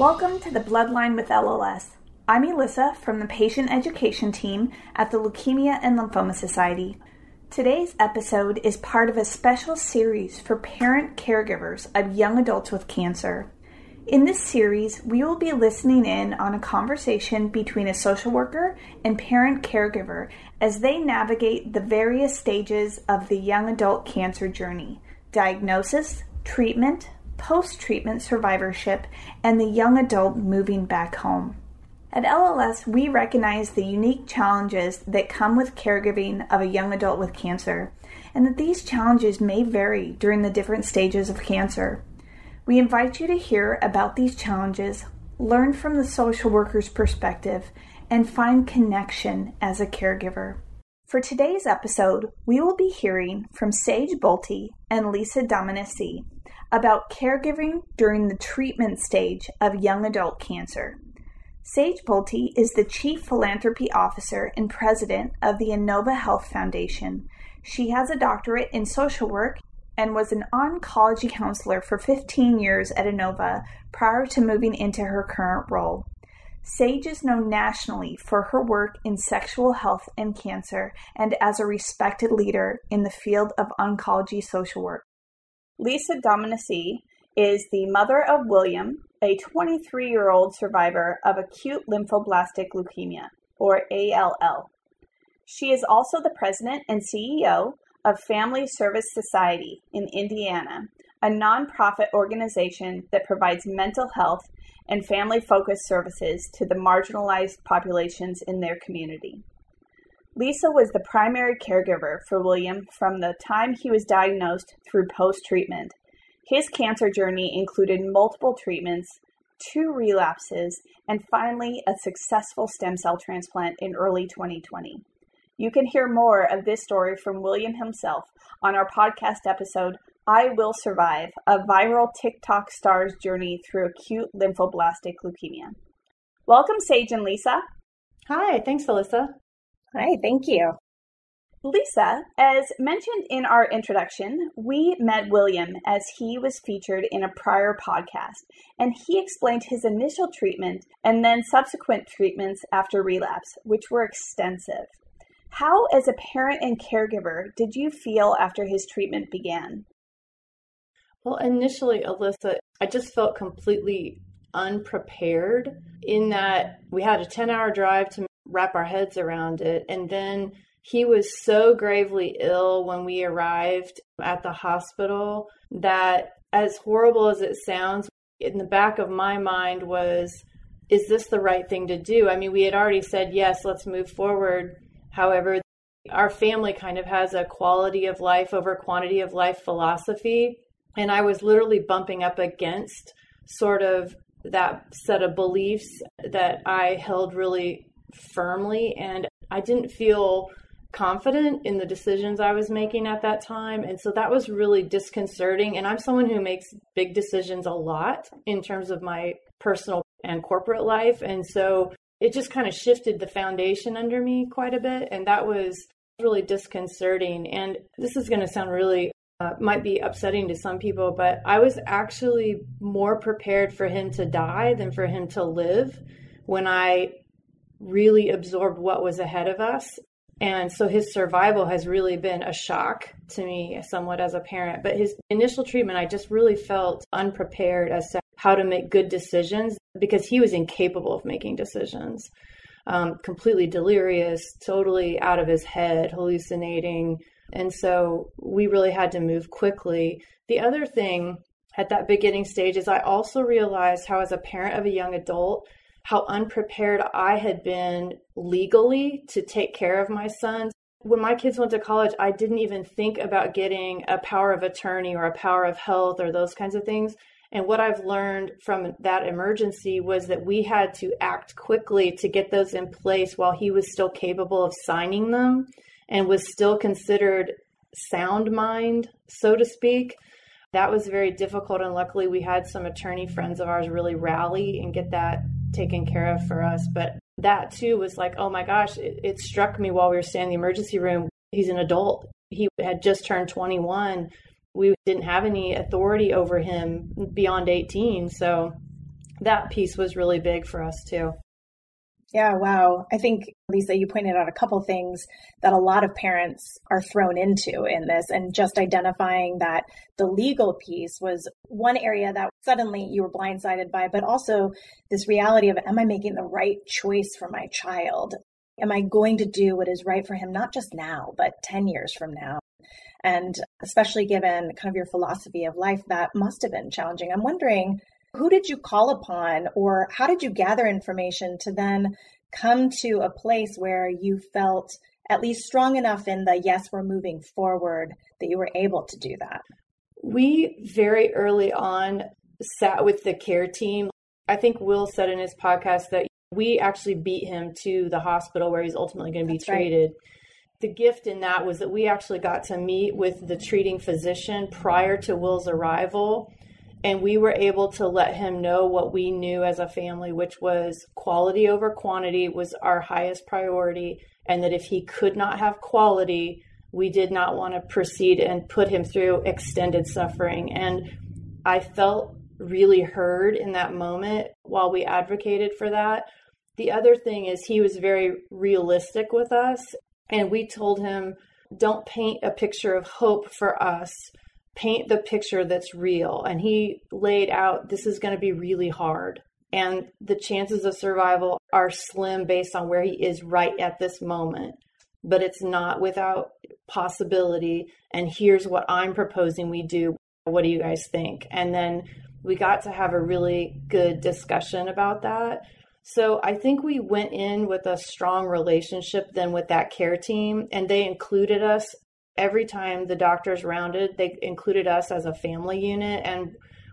Welcome to the Bloodline with LLS. I'm Elissa from the Patient Education Team at the Leukemia and Lymphoma Society. Today's episode is part of a special series for parent caregivers of young adults with cancer. In this series, we will be listening in on a conversation between a social worker and parent caregiver as they navigate the various stages of the young adult cancer journey diagnosis, treatment, post treatment survivorship, and the young adult moving back home. At LLS, we recognize the unique challenges that come with caregiving of a young adult with cancer, and that these challenges may vary during the different stages of cancer. We invite you to hear about these challenges, learn from the social worker's perspective, and find connection as a caregiver. For today's episode, we will be hearing from Sage Bolte and Lisa Dominisse about caregiving during the treatment stage of young adult cancer. Sage Bolte is the Chief Philanthropy Officer and President of the Inova Health Foundation. She has a doctorate in social work and was an oncology counselor for 15 years at Inova prior to moving into her current role. Sage is known nationally for her work in sexual health and cancer and as a respected leader in the field of oncology social work. Lisa Dominisse is the mother of William, a 23 year old survivor of acute lymphoblastic leukemia, or ALL. She is also the president and CEO of Family Service Society in Indiana, a nonprofit organization that provides mental health and family focused services to the marginalized populations in their community. Lisa was the primary caregiver for William from the time he was diagnosed through post treatment. His cancer journey included multiple treatments, two relapses, and finally a successful stem cell transplant in early 2020. You can hear more of this story from William himself on our podcast episode, I Will Survive A Viral TikTok Star's Journey Through Acute Lymphoblastic Leukemia. Welcome, Sage and Lisa. Hi, thanks, Alyssa. Hi, thank you. Lisa, as mentioned in our introduction, we met William as he was featured in a prior podcast, and he explained his initial treatment and then subsequent treatments after relapse, which were extensive. How, as a parent and caregiver, did you feel after his treatment began? Well, initially, Alyssa, I just felt completely unprepared in that we had a 10 hour drive to wrap our heads around it. And then he was so gravely ill when we arrived at the hospital that, as horrible as it sounds, in the back of my mind was, is this the right thing to do? I mean, we had already said, yes, let's move forward. However, our family kind of has a quality of life over quantity of life philosophy. And I was literally bumping up against sort of that set of beliefs that I held really firmly. And I didn't feel confident in the decisions I was making at that time. And so that was really disconcerting. And I'm someone who makes big decisions a lot in terms of my personal and corporate life. And so it just kind of shifted the foundation under me quite a bit. And that was really disconcerting. And this is going to sound really uh, might be upsetting to some people, but I was actually more prepared for him to die than for him to live when I really absorbed what was ahead of us. And so his survival has really been a shock to me, somewhat as a parent. But his initial treatment, I just really felt unprepared as to how to make good decisions because he was incapable of making decisions. um, completely delirious, totally out of his head, hallucinating. And so we really had to move quickly. The other thing at that beginning stage is I also realized how, as a parent of a young adult, how unprepared I had been legally to take care of my sons. When my kids went to college, I didn't even think about getting a power of attorney or a power of health or those kinds of things. And what I've learned from that emergency was that we had to act quickly to get those in place while he was still capable of signing them and was still considered sound mind, so to speak. That was very difficult. And luckily, we had some attorney friends of ours really rally and get that taken care of for us. But that too was like, oh my gosh, it, it struck me while we were standing in the emergency room. He's an adult. He had just turned 21 we didn't have any authority over him beyond 18. So that piece was really big for us too. Yeah, wow. I think, Lisa, you pointed out a couple things that a lot of parents are thrown into in this, and just identifying that the legal piece was one area that suddenly you were blindsided by, but also this reality of, am I making the right choice for my child? Am I going to do what is right for him, not just now, but 10 years from now? And especially given kind of your philosophy of life, that must have been challenging. I'm wondering, who did you call upon or how did you gather information to then come to a place where you felt at least strong enough in the yes, we're moving forward that you were able to do that? We very early on sat with the care team. I think Will said in his podcast that we actually beat him to the hospital where he's ultimately going to be That's treated. Right the gift in that was that we actually got to meet with the treating physician prior to Will's arrival. And we were able to let him know what we knew as a family, which was quality over quantity was our highest priority. And that if he could not have quality, we did not want to proceed and put him through extended suffering. And I felt really heard in that moment while we advocated for that. The other thing is, he was very realistic with us and we told him, don't paint a picture of hope for us. Paint the picture that's real. And he laid out, this is going to be really hard. And the chances of survival are slim based on where he is right at this moment. But it's not without possibility. And here's what I'm proposing we do. What do you guys think? And then we got to have a really good discussion about that. So I think we went in with a strong relationship then with that care team, and they included us every time the doctors rounded. They included us as a family unit, and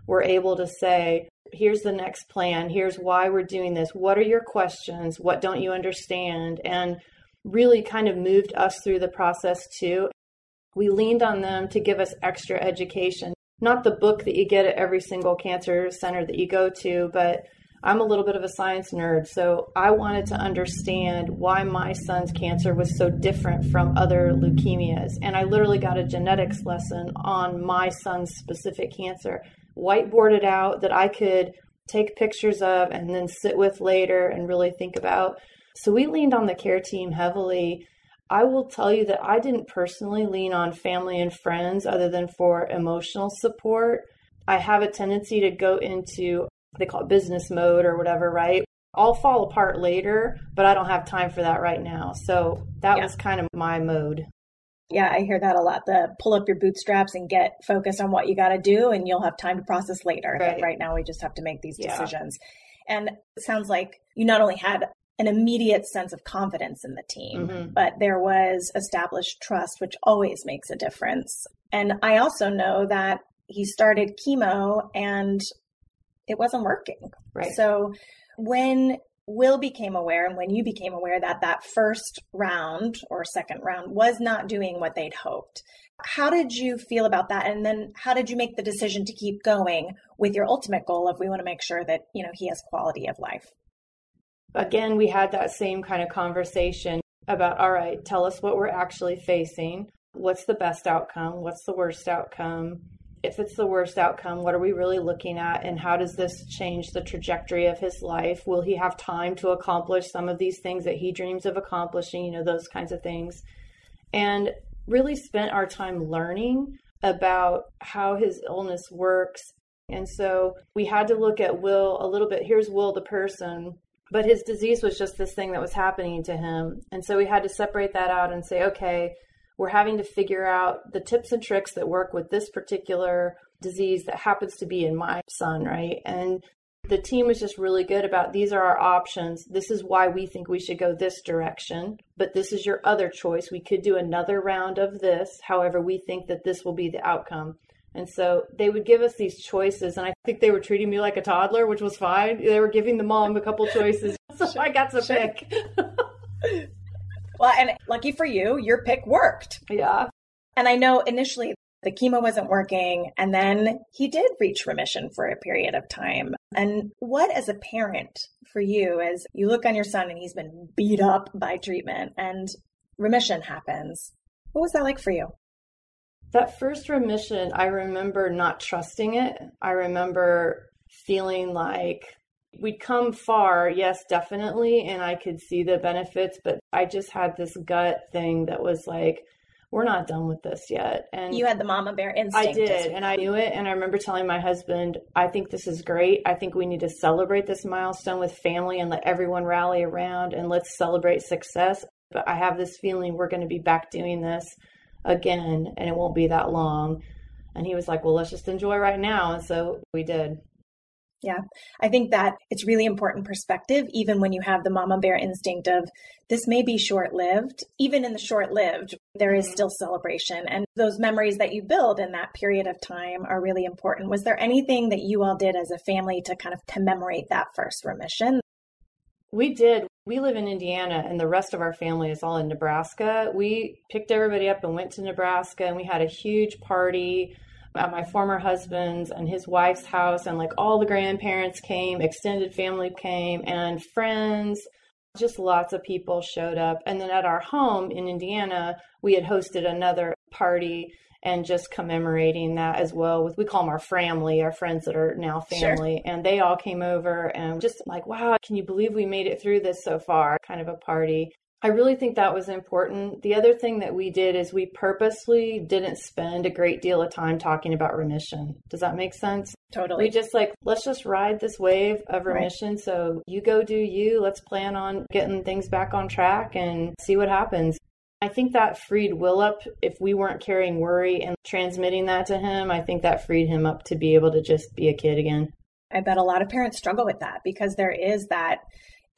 were able to say, "Here's the next plan. Here's why we're doing this. What are your questions? What don't you understand?" And really kind of moved us through the process too. We leaned on them to give us extra education. Not the book that you get at every single cancer center that you go to, but I'm a little bit of a science nerd, so I wanted to understand why my son's cancer was so different from other leukemias. And I literally got a genetics lesson on my son's specific cancer, whiteboarded out that I could take pictures of and then sit with later and really think about. So we leaned on the care team heavily. I will tell you that I didn't personally lean on family and friends other than for emotional support. I have a tendency to go into they call it business mode or whatever, right? I'll fall apart later, but I don't have time for that right now. So that yeah. was kind of my mode. Yeah, I hear that a lot. The pull up your bootstraps and get focused on what you got to do, and you'll have time to process later. Right. But right now, we just have to make these decisions. Yeah. And it sounds like you not only had an immediate sense of confidence in the team, mm-hmm. but there was established trust, which always makes a difference. And I also know that he started chemo and it wasn't working. Right. So when Will became aware and when you became aware that that first round or second round was not doing what they'd hoped, how did you feel about that? And then how did you make the decision to keep going with your ultimate goal of we want to make sure that, you know, he has quality of life? Again, we had that same kind of conversation about all right, tell us what we're actually facing. What's the best outcome? What's the worst outcome? If it's the worst outcome, what are we really looking at? And how does this change the trajectory of his life? Will he have time to accomplish some of these things that he dreams of accomplishing? You know, those kinds of things. And really spent our time learning about how his illness works. And so we had to look at Will a little bit. Here's Will, the person. But his disease was just this thing that was happening to him. And so we had to separate that out and say, okay, we're having to figure out the tips and tricks that work with this particular disease that happens to be in my son, right? And the team was just really good about these are our options. This is why we think we should go this direction, but this is your other choice. We could do another round of this. However, we think that this will be the outcome. And so they would give us these choices, and I think they were treating me like a toddler, which was fine. They were giving the mom a couple choices, so sure, I got to sure. pick. well, and lucky for you, your pick worked. Yeah. And I know initially the chemo wasn't working, and then he did reach remission for a period of time. And what, as a parent, for you, as you look on your son and he's been beat up by treatment and remission happens, what was that like for you? That first remission, I remember not trusting it. I remember feeling like we'd come far, yes, definitely, and I could see the benefits, but I just had this gut thing that was like, we're not done with this yet. And you had the mama bear instinct. I did, and I knew it. And I remember telling my husband, I think this is great. I think we need to celebrate this milestone with family and let everyone rally around and let's celebrate success. But I have this feeling we're going to be back doing this again and it won't be that long. And he was like, Well, let's just enjoy right now. And so we did. Yeah, I think that it's really important perspective, even when you have the mama bear instinct of this may be short lived. Even in the short lived, there is still celebration. And those memories that you build in that period of time are really important. Was there anything that you all did as a family to kind of commemorate that first remission? We did. We live in Indiana and the rest of our family is all in Nebraska. We picked everybody up and went to Nebraska and we had a huge party at my former husband's and his wife's house and like all the grandparents came, extended family came and friends just lots of people showed up. And then at our home in Indiana, we had hosted another party and just commemorating that as well with we call them our family our friends that are now family sure. and they all came over and just like wow can you believe we made it through this so far kind of a party I really think that was important. The other thing that we did is we purposely didn't spend a great deal of time talking about remission. Does that make sense? Totally. We just like, let's just ride this wave of remission. Right. So you go do you. Let's plan on getting things back on track and see what happens. I think that freed Will up. If we weren't carrying worry and transmitting that to him, I think that freed him up to be able to just be a kid again. I bet a lot of parents struggle with that because there is that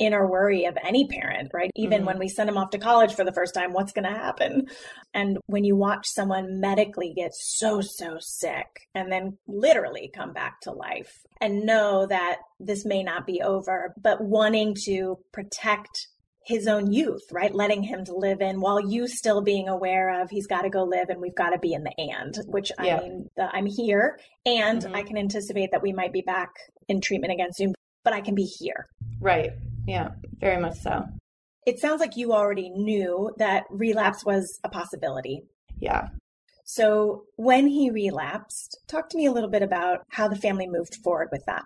inner worry of any parent, right? Even mm-hmm. when we send them off to college for the first time, what's going to happen? And when you watch someone medically get so, so sick and then literally come back to life and know that this may not be over, but wanting to protect his own youth, right? Letting him to live in while you still being aware of he's got to go live and we've got to be in the and, which yeah. I mean, the, I'm here and mm-hmm. I can anticipate that we might be back in treatment again soon, but I can be here. Right. Yeah, very much so. It sounds like you already knew that relapse was a possibility. Yeah. So when he relapsed, talk to me a little bit about how the family moved forward with that.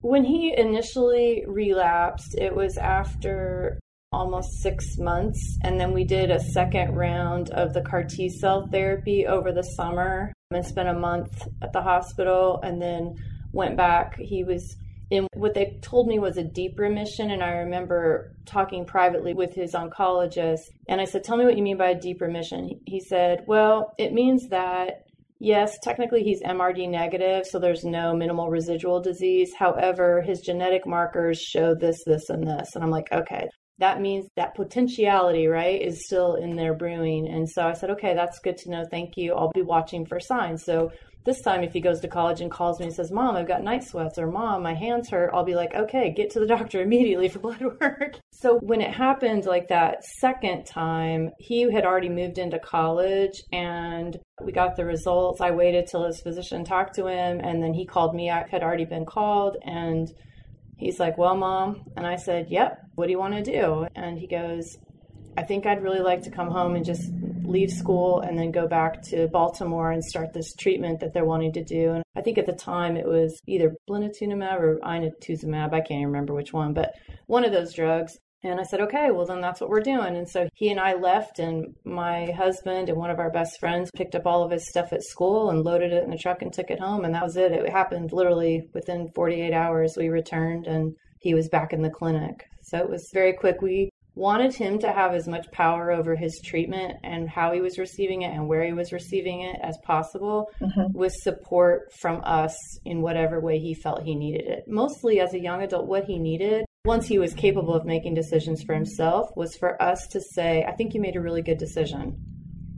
When he initially relapsed, it was after almost six months. And then we did a second round of the CAR T cell therapy over the summer and spent a month at the hospital and then went back. He was in what they told me was a deep remission. And I remember talking privately with his oncologist. And I said, Tell me what you mean by a deep remission. He said, Well, it means that Yes, technically he's MRD negative, so there's no minimal residual disease. However, his genetic markers show this, this, and this. And I'm like, okay, that means that potentiality, right, is still in there brewing. And so I said, okay, that's good to know. Thank you. I'll be watching for signs. So this time, if he goes to college and calls me and says, Mom, I've got night sweats, or Mom, my hands hurt, I'll be like, okay, get to the doctor immediately for blood work. So when it happened like that second time, he had already moved into college and we got the results. I waited till his physician talked to him and then he called me. I had already been called and he's like, Well, Mom. And I said, Yep, what do you want to do? And he goes, I think I'd really like to come home and just leave school and then go back to Baltimore and start this treatment that they're wanting to do. And I think at the time it was either blinatumomab or inotuzumab. I can't remember which one, but one of those drugs. And I said, okay, well, then that's what we're doing. And so he and I left, and my husband and one of our best friends picked up all of his stuff at school and loaded it in the truck and took it home. And that was it. It happened literally within 48 hours. We returned and he was back in the clinic. So it was very quick. We wanted him to have as much power over his treatment and how he was receiving it and where he was receiving it as possible mm-hmm. with support from us in whatever way he felt he needed it. Mostly as a young adult, what he needed once he was capable of making decisions for himself was for us to say, I think you made a really good decision.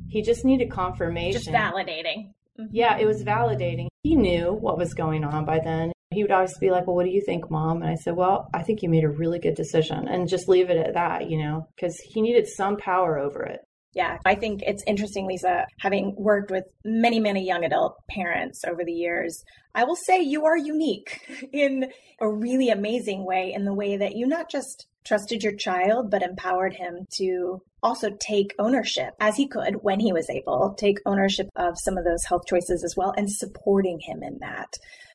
He just needed confirmation. Just validating. Mm-hmm. Yeah, it was validating. He knew what was going on by then. He would always be like, Well, what do you think, mom? And I said, Well, I think you made a really good decision and just leave it at that, you know, because he needed some power over it. Yeah, I think it's interesting, Lisa, having worked with many, many young adult parents over the years. I will say you are unique in a really amazing way, in the way that you not just trusted your child, but empowered him to also take ownership as he could when he was able, take ownership of some of those health choices as well, and supporting him in that.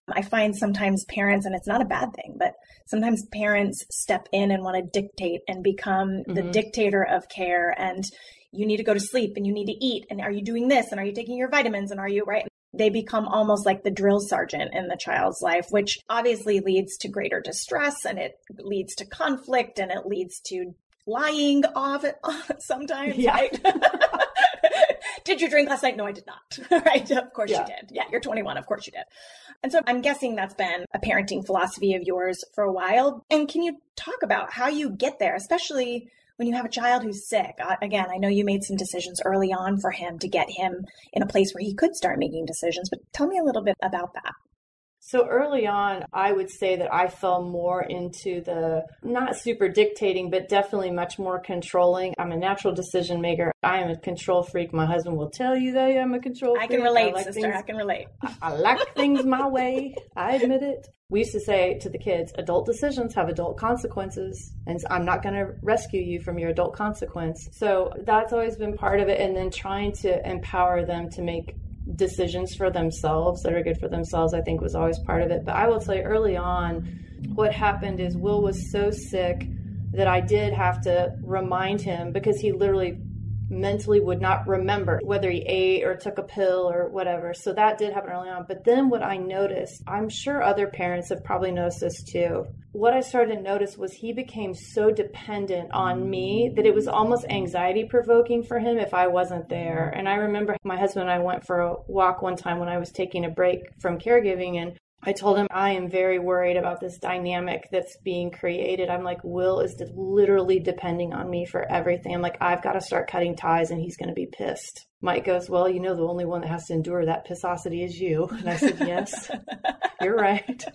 I find sometimes parents, and it's not a bad thing, but sometimes parents step in and want to dictate and become mm-hmm. the dictator of care. And you need to go to sleep and you need to eat. And are you doing this? And are you taking your vitamins? And are you right? They become almost like the drill sergeant in the child's life, which obviously leads to greater distress and it leads to conflict and it leads to lying off sometimes. Yeah. Right? did you drink last night? No, I did not. right? Of course yeah. you did. Yeah, you're 21. Of course you did. And so I'm guessing that's been a parenting philosophy of yours for a while. And can you talk about how you get there, especially when you have a child who's sick? Again, I know you made some decisions early on for him to get him in a place where he could start making decisions, but tell me a little bit about that. So early on, I would say that I fell more into the not super dictating, but definitely much more controlling. I'm a natural decision maker. I am a control freak. My husband will tell you that I'm a control freak. I can relate, I like sister. Things, I can relate. I, I like things my way. I admit it. We used to say to the kids, adult decisions have adult consequences, and I'm not going to rescue you from your adult consequence. So that's always been part of it. And then trying to empower them to make decisions for themselves that are good for themselves, I think was always part of it. But I will tell you early on, what happened is Will was so sick that I did have to remind him because he literally mentally would not remember whether he ate or took a pill or whatever. So that did happen early on. But then what I noticed, I'm sure other parents have probably noticed this too. What I started to notice was he became so dependent on me that it was almost anxiety provoking for him if I wasn't there. And I remember my husband and I went for a walk one time when I was taking a break from caregiving and I told him I am very worried about this dynamic that's being created. I'm like, Will is literally depending on me for everything. I'm like, I've got to start cutting ties and he's going to be pissed. Mike goes, Well, you know, the only one that has to endure that pissosity is you. And I said, Yes, you're right.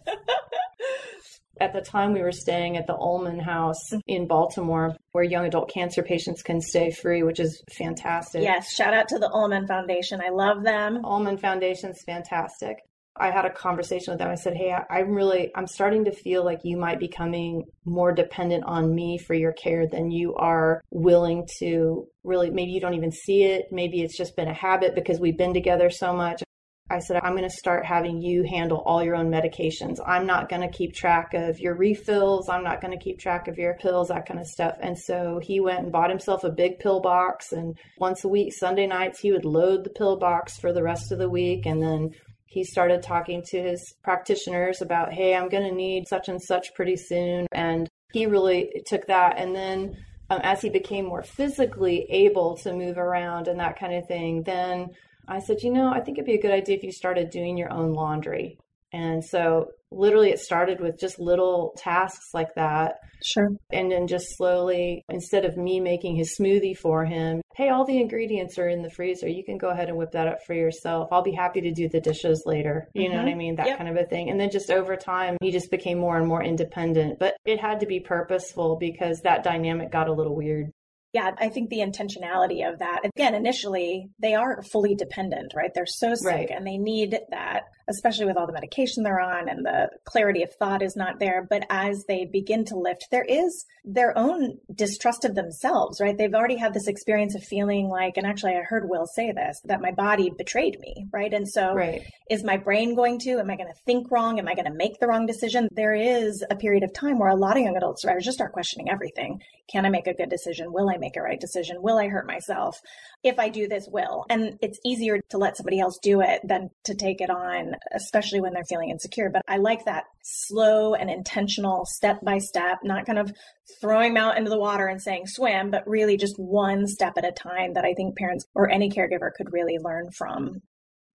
At the time, we were staying at the Ulman House in Baltimore, where young adult cancer patients can stay free, which is fantastic. Yes, shout out to the Ulman Foundation. I love them. Ulman Foundation's fantastic. I had a conversation with them. I said, Hey, I'm really, I'm starting to feel like you might be becoming more dependent on me for your care than you are willing to really, maybe you don't even see it. Maybe it's just been a habit because we've been together so much. I said, I'm going to start having you handle all your own medications. I'm not going to keep track of your refills. I'm not going to keep track of your pills, that kind of stuff. And so he went and bought himself a big pill box. And once a week, Sunday nights, he would load the pill box for the rest of the week. And then he started talking to his practitioners about, hey, I'm going to need such and such pretty soon. And he really took that. And then um, as he became more physically able to move around and that kind of thing, then I said, you know, I think it'd be a good idea if you started doing your own laundry. And so literally it started with just little tasks like that. Sure. And then just slowly, instead of me making his smoothie for him, hey, all the ingredients are in the freezer. You can go ahead and whip that up for yourself. I'll be happy to do the dishes later. You mm-hmm. know what I mean? That yep. kind of a thing. And then just over time, he just became more and more independent. But it had to be purposeful because that dynamic got a little weird. Yeah, I think the intentionality of that, again, initially, they are fully dependent, right? They're so sick right. and they need that especially with all the medication they're on and the clarity of thought is not there. But as they begin to lift, there is their own distrust of themselves, right? They've already had this experience of feeling like, and actually I heard Will say this, that my body betrayed me, right? And so right. is my brain going to, am I going to think wrong? Am I going to make the wrong decision? There is a period of time where a lot of young adults, survivors just start questioning everything. Can I make a good decision? Will I make a right decision? Will I hurt myself? If I do this, will. And it's easier to let somebody else do it than to take it on, especially when they're feeling insecure. But I like that slow and intentional step by step, not kind of throwing them out into the water and saying swim, but really just one step at a time that I think parents or any caregiver could really learn from.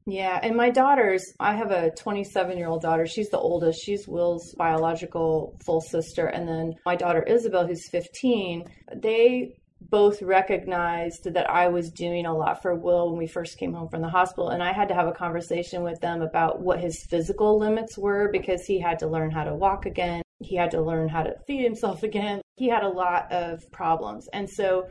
Yeah, and my daughters, I have a 27 year old daughter. She's the oldest. She's Will's biological full sister. And then my daughter Isabel, who's 15, they both recognized that I was doing a lot for Will when we first came home from the hospital. And I had to have a conversation with them about what his physical limits were because he had to learn how to walk again. He had to learn how to feed himself again. He had a lot of problems. And so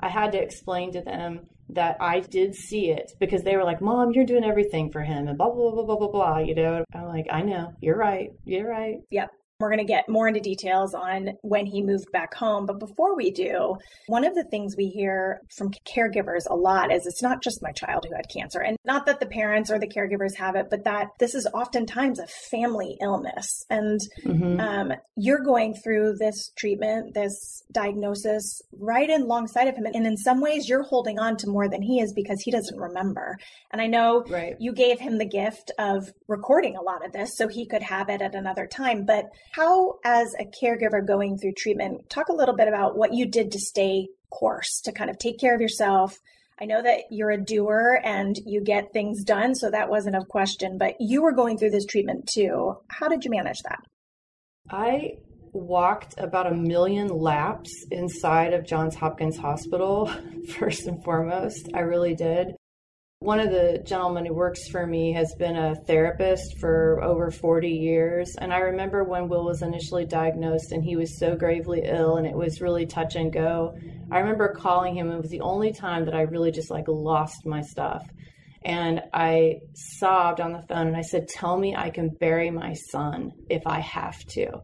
I had to explain to them that I did see it because they were like, Mom, you're doing everything for him and blah, blah, blah, blah, blah, blah. You know, I'm like, I know, you're right. You're right. Yep. We're going to get more into details on when he moved back home. But before we do, one of the things we hear from caregivers a lot is it's not just my child who had cancer. And not that the parents or the caregivers have it, but that this is oftentimes a family illness. And mm-hmm. um, you're going through this treatment, this diagnosis right alongside of him. And in some ways, you're holding on to more than he is because he doesn't remember. And I know right. you gave him the gift of recording a lot of this so he could have it at another time. But how, as a caregiver going through treatment, talk a little bit about what you did to stay course, to kind of take care of yourself. I know that you're a doer and you get things done, so that wasn't a question, but you were going through this treatment too. How did you manage that? I walked about a million laps inside of Johns Hopkins Hospital, first and foremost. I really did. One of the gentlemen who works for me has been a therapist for over 40 years. And I remember when Will was initially diagnosed and he was so gravely ill and it was really touch and go. I remember calling him. It was the only time that I really just like lost my stuff. And I sobbed on the phone and I said, Tell me I can bury my son if I have to.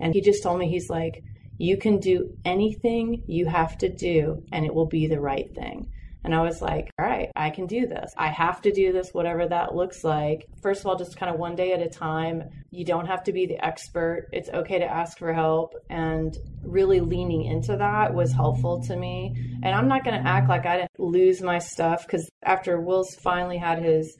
And he just told me, He's like, You can do anything you have to do and it will be the right thing. And I was like, all right, I can do this. I have to do this, whatever that looks like. First of all, just kind of one day at a time. You don't have to be the expert. It's okay to ask for help. And really leaning into that was helpful to me. And I'm not going to act like I didn't lose my stuff because after Will's finally had his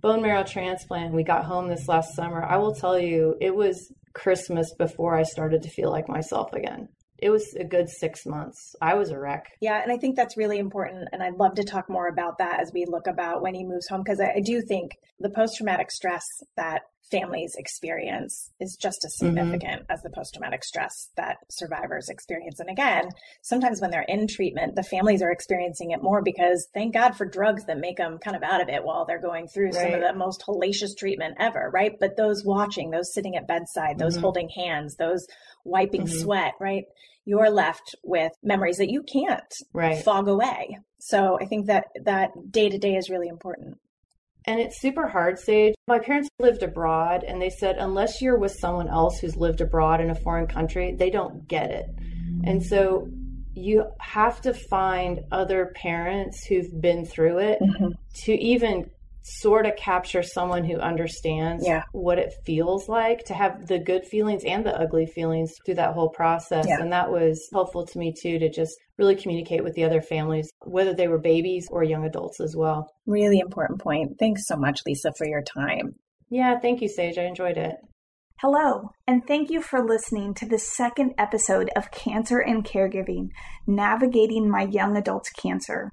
bone marrow transplant, we got home this last summer. I will tell you, it was Christmas before I started to feel like myself again it was a good six months. I was a wreck. Yeah, and I think that's really important. And I'd love to talk more about that as we look about when he moves home, because I, I, do think the post traumatic stress that families experience is just as mm-hmm. significant mm-hmm. as the post traumatic stress that survivors experience. And again, sometimes when they're in treatment, the families are experiencing it more because thank God for drugs that make them kind of out of it while they're going through right. some of the most hellacious treatment ever, right? But those watching, those sitting at bedside, those mm-hmm. holding hands, those wiping mm-hmm. sweat, right? You're left with memories that you can't right. fog away. So I think that that day to day is really important. And it's super hard, Sage. My parents lived abroad, and they said, unless you're with someone else who's lived abroad in a foreign country, they don't get it. And so you have to find other parents who've been through it mm-hmm. to even sort of capture someone who understands yeah. what it feels like to have the good feelings and the ugly feelings through that whole process. Yeah. And that was helpful to me too to just really communicate with the other families, whether they were babies or young adults as well. Really important point. Thanks so much, Lisa, for your time. Yeah, thank you, Sage. I enjoyed it. Hello, and thank you for listening to the second episode of Cancer and Caregiving Navigating My Young Adults Cancer.